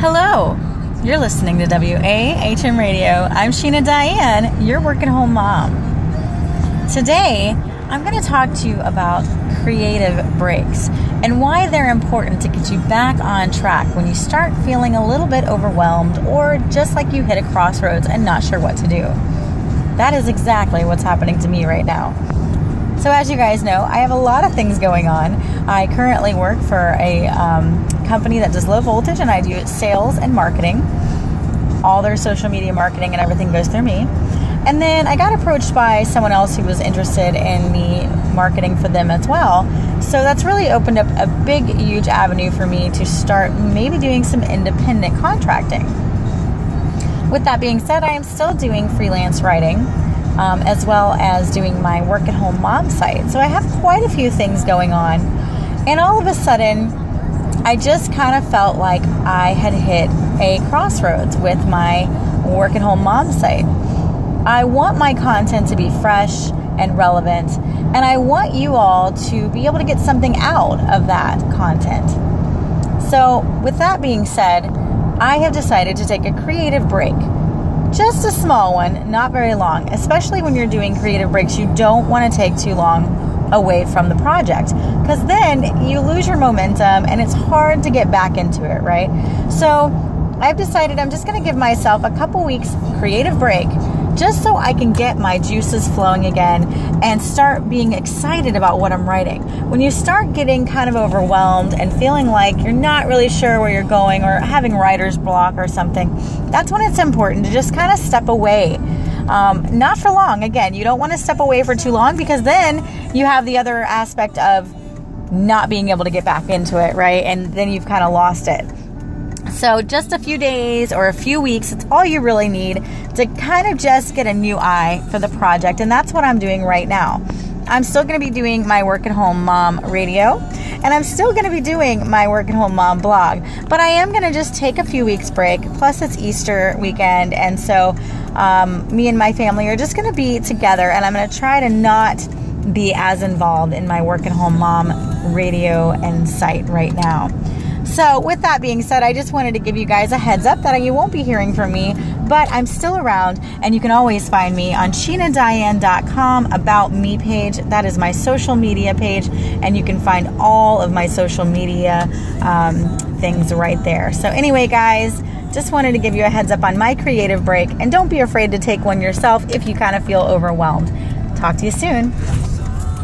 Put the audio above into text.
Hello, you're listening to WAHM Radio. I'm Sheena Diane, your working home mom. Today, I'm going to talk to you about creative breaks and why they're important to get you back on track when you start feeling a little bit overwhelmed or just like you hit a crossroads and not sure what to do. That is exactly what's happening to me right now. So, as you guys know, I have a lot of things going on. I currently work for a um, company that does low voltage, and I do sales and marketing. All their social media marketing and everything goes through me. And then I got approached by someone else who was interested in me marketing for them as well. So that's really opened up a big, huge avenue for me to start maybe doing some independent contracting. With that being said, I am still doing freelance writing um, as well as doing my work at home mom site. So I have quite a few things going on. And all of a sudden, I just kind of felt like I had hit a crossroads with my work at home mom site. I want my content to be fresh and relevant, and I want you all to be able to get something out of that content. So, with that being said, I have decided to take a creative break just a small one, not very long. Especially when you're doing creative breaks, you don't want to take too long away from the project because then you lose your momentum and it's hard to get back into it, right? So I've decided I'm just going to give myself a couple weeks creative break just so I can get my juices flowing again and start being excited about what I'm writing. When you start getting kind of overwhelmed and feeling like you're not really sure where you're going or having writer's block or something, that's when it's important to just kind of step away. Um, not for long. Again, you don't want to step away for too long because then you have the other aspect of not being able to get back into it, right? And then you've kind of lost it. So, just a few days or a few weeks, it's all you really need to kind of just get a new eye for the project. And that's what I'm doing right now. I'm still going to be doing my work at home mom radio, and I'm still going to be doing my work at home mom blog. But I am going to just take a few weeks break. Plus, it's Easter weekend, and so um, me and my family are just going to be together, and I'm going to try to not be as involved in my work at home mom radio and site right now. So, with that being said, I just wanted to give you guys a heads up that you won't be hearing from me, but I'm still around, and you can always find me on SheenaDiane.com about me page. That is my social media page, and you can find all of my social media um, things right there. So, anyway, guys, just wanted to give you a heads up on my creative break, and don't be afraid to take one yourself if you kind of feel overwhelmed. Talk to you soon.